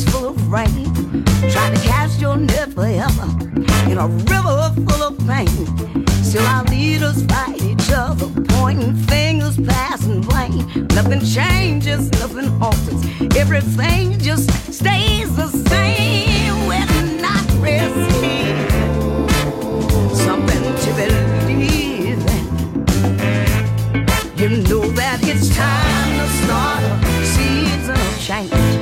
full of rain. Try to cast your net forever in a river full of pain. Still our leaders fight each other, pointing fingers, passing blame. Nothing changes, nothing alters. Everything just stays the same. We're not risking something to believe in. You know that it's time to start a season of change.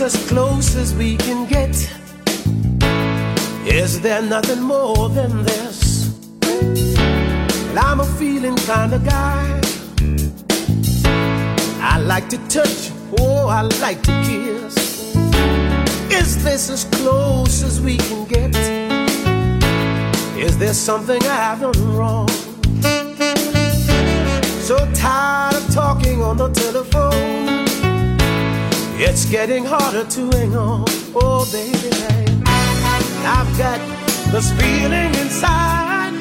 As close as we can get? Is there nothing more than this? Well, I'm a feeling kind of guy. I like to touch, oh, I like to kiss. Is this as close as we can get? Is there something I've done wrong? So tired of talking on the telephone. It's getting harder to hang on. Oh, baby, I've got this feeling inside.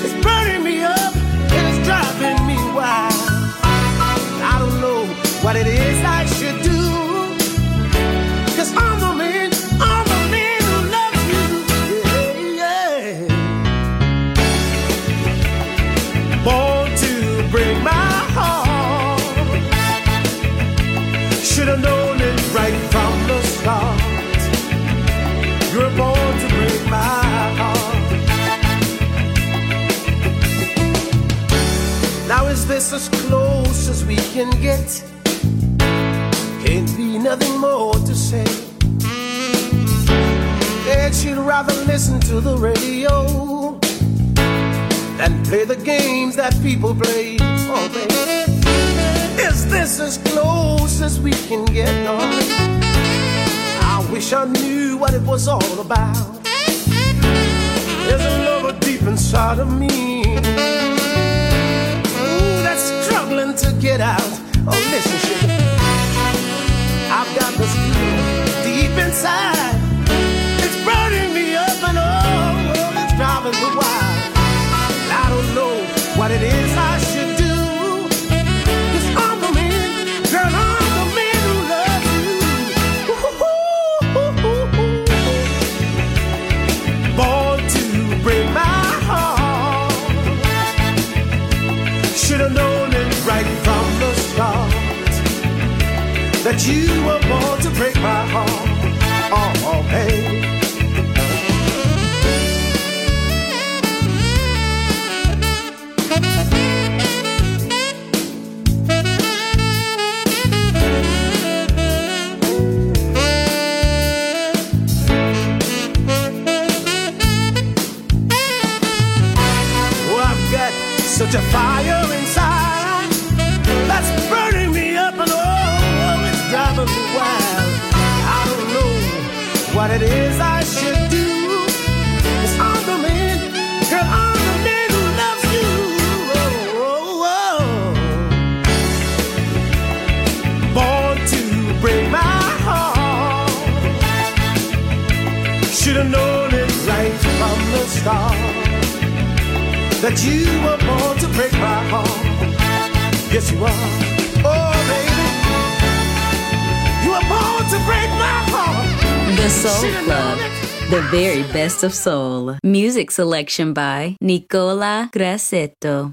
It's burning me up and it's driving me wild. I don't know what it is this as close as we can get? Can't be nothing more to say. And she'd rather listen to the radio than play the games that people play. Oh, baby. Is this as close as we can get? Oh, I wish I knew what it was all about. There's a lover deep inside of me. Get out. Oh, listen, you were born to break my heart. Oh hey. That you were born to break my heart. Yes, you are. Oh, baby. You were born to break my heart. The Soul Club, the very best of soul. Music selection by Nicola Grassetto.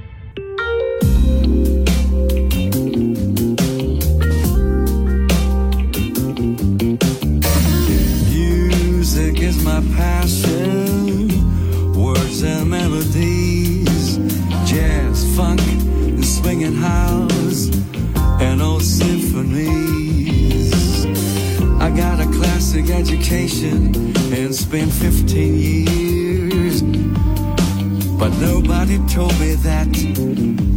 been 15 years. But nobody told me that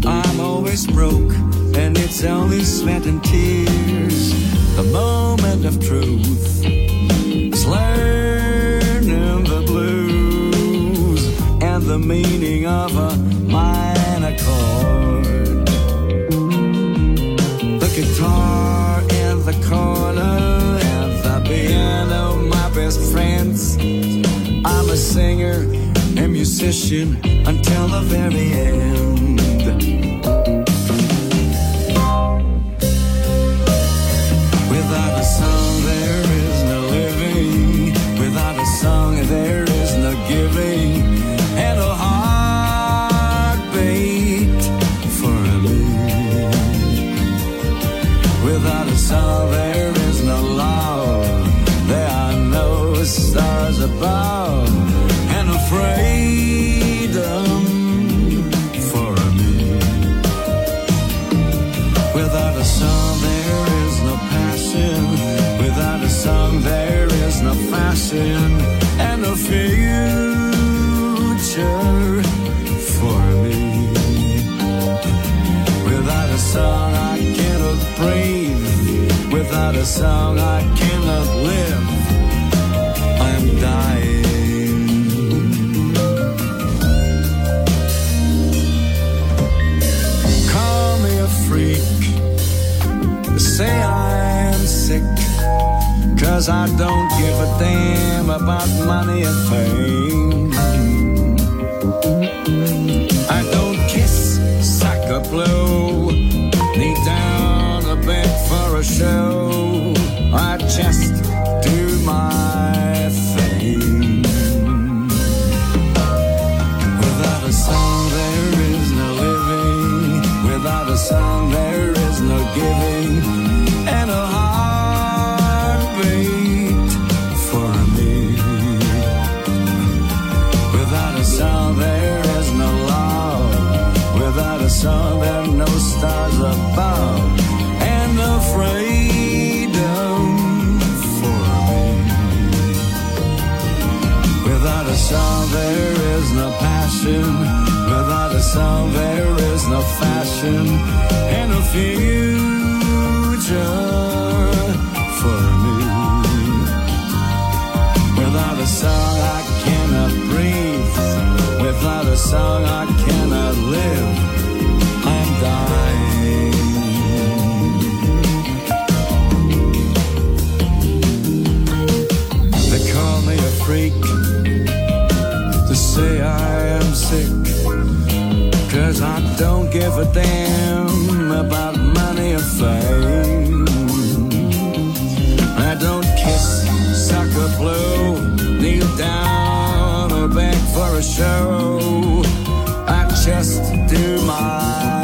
I'm always broke and it's only sweat and tears. The moment of truth is learning the blues and the meaning of a minor chord. The guitar in the corner and the piano, my best friend. I'm a singer and musician until the very end. give a damn about money or fame. I don't kiss, suck sucker blow, kneel down or beg for a show. I just do my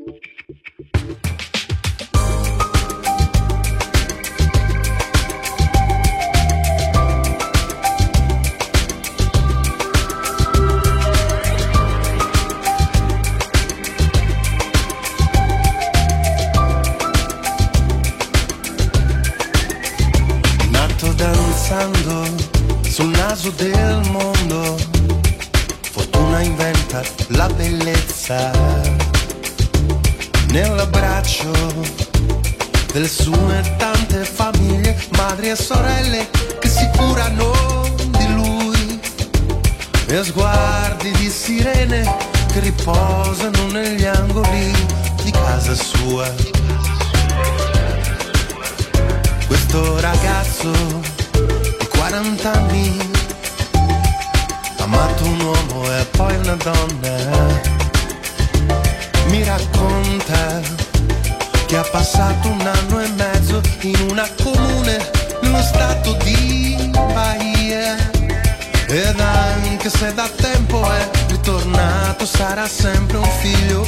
libertà nell'abbraccio del suo e tante famiglie, madri e sorelle che si curano di lui e sguardi di sirene che riposano negli angoli di casa sua. Questo ragazzo di 40 anni amato un uomo e poi una donna mi racconta che ha passato un anno e mezzo in una comune nello stato di Bahia. Ed anche se da tempo è ritornato sarà sempre un figlio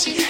As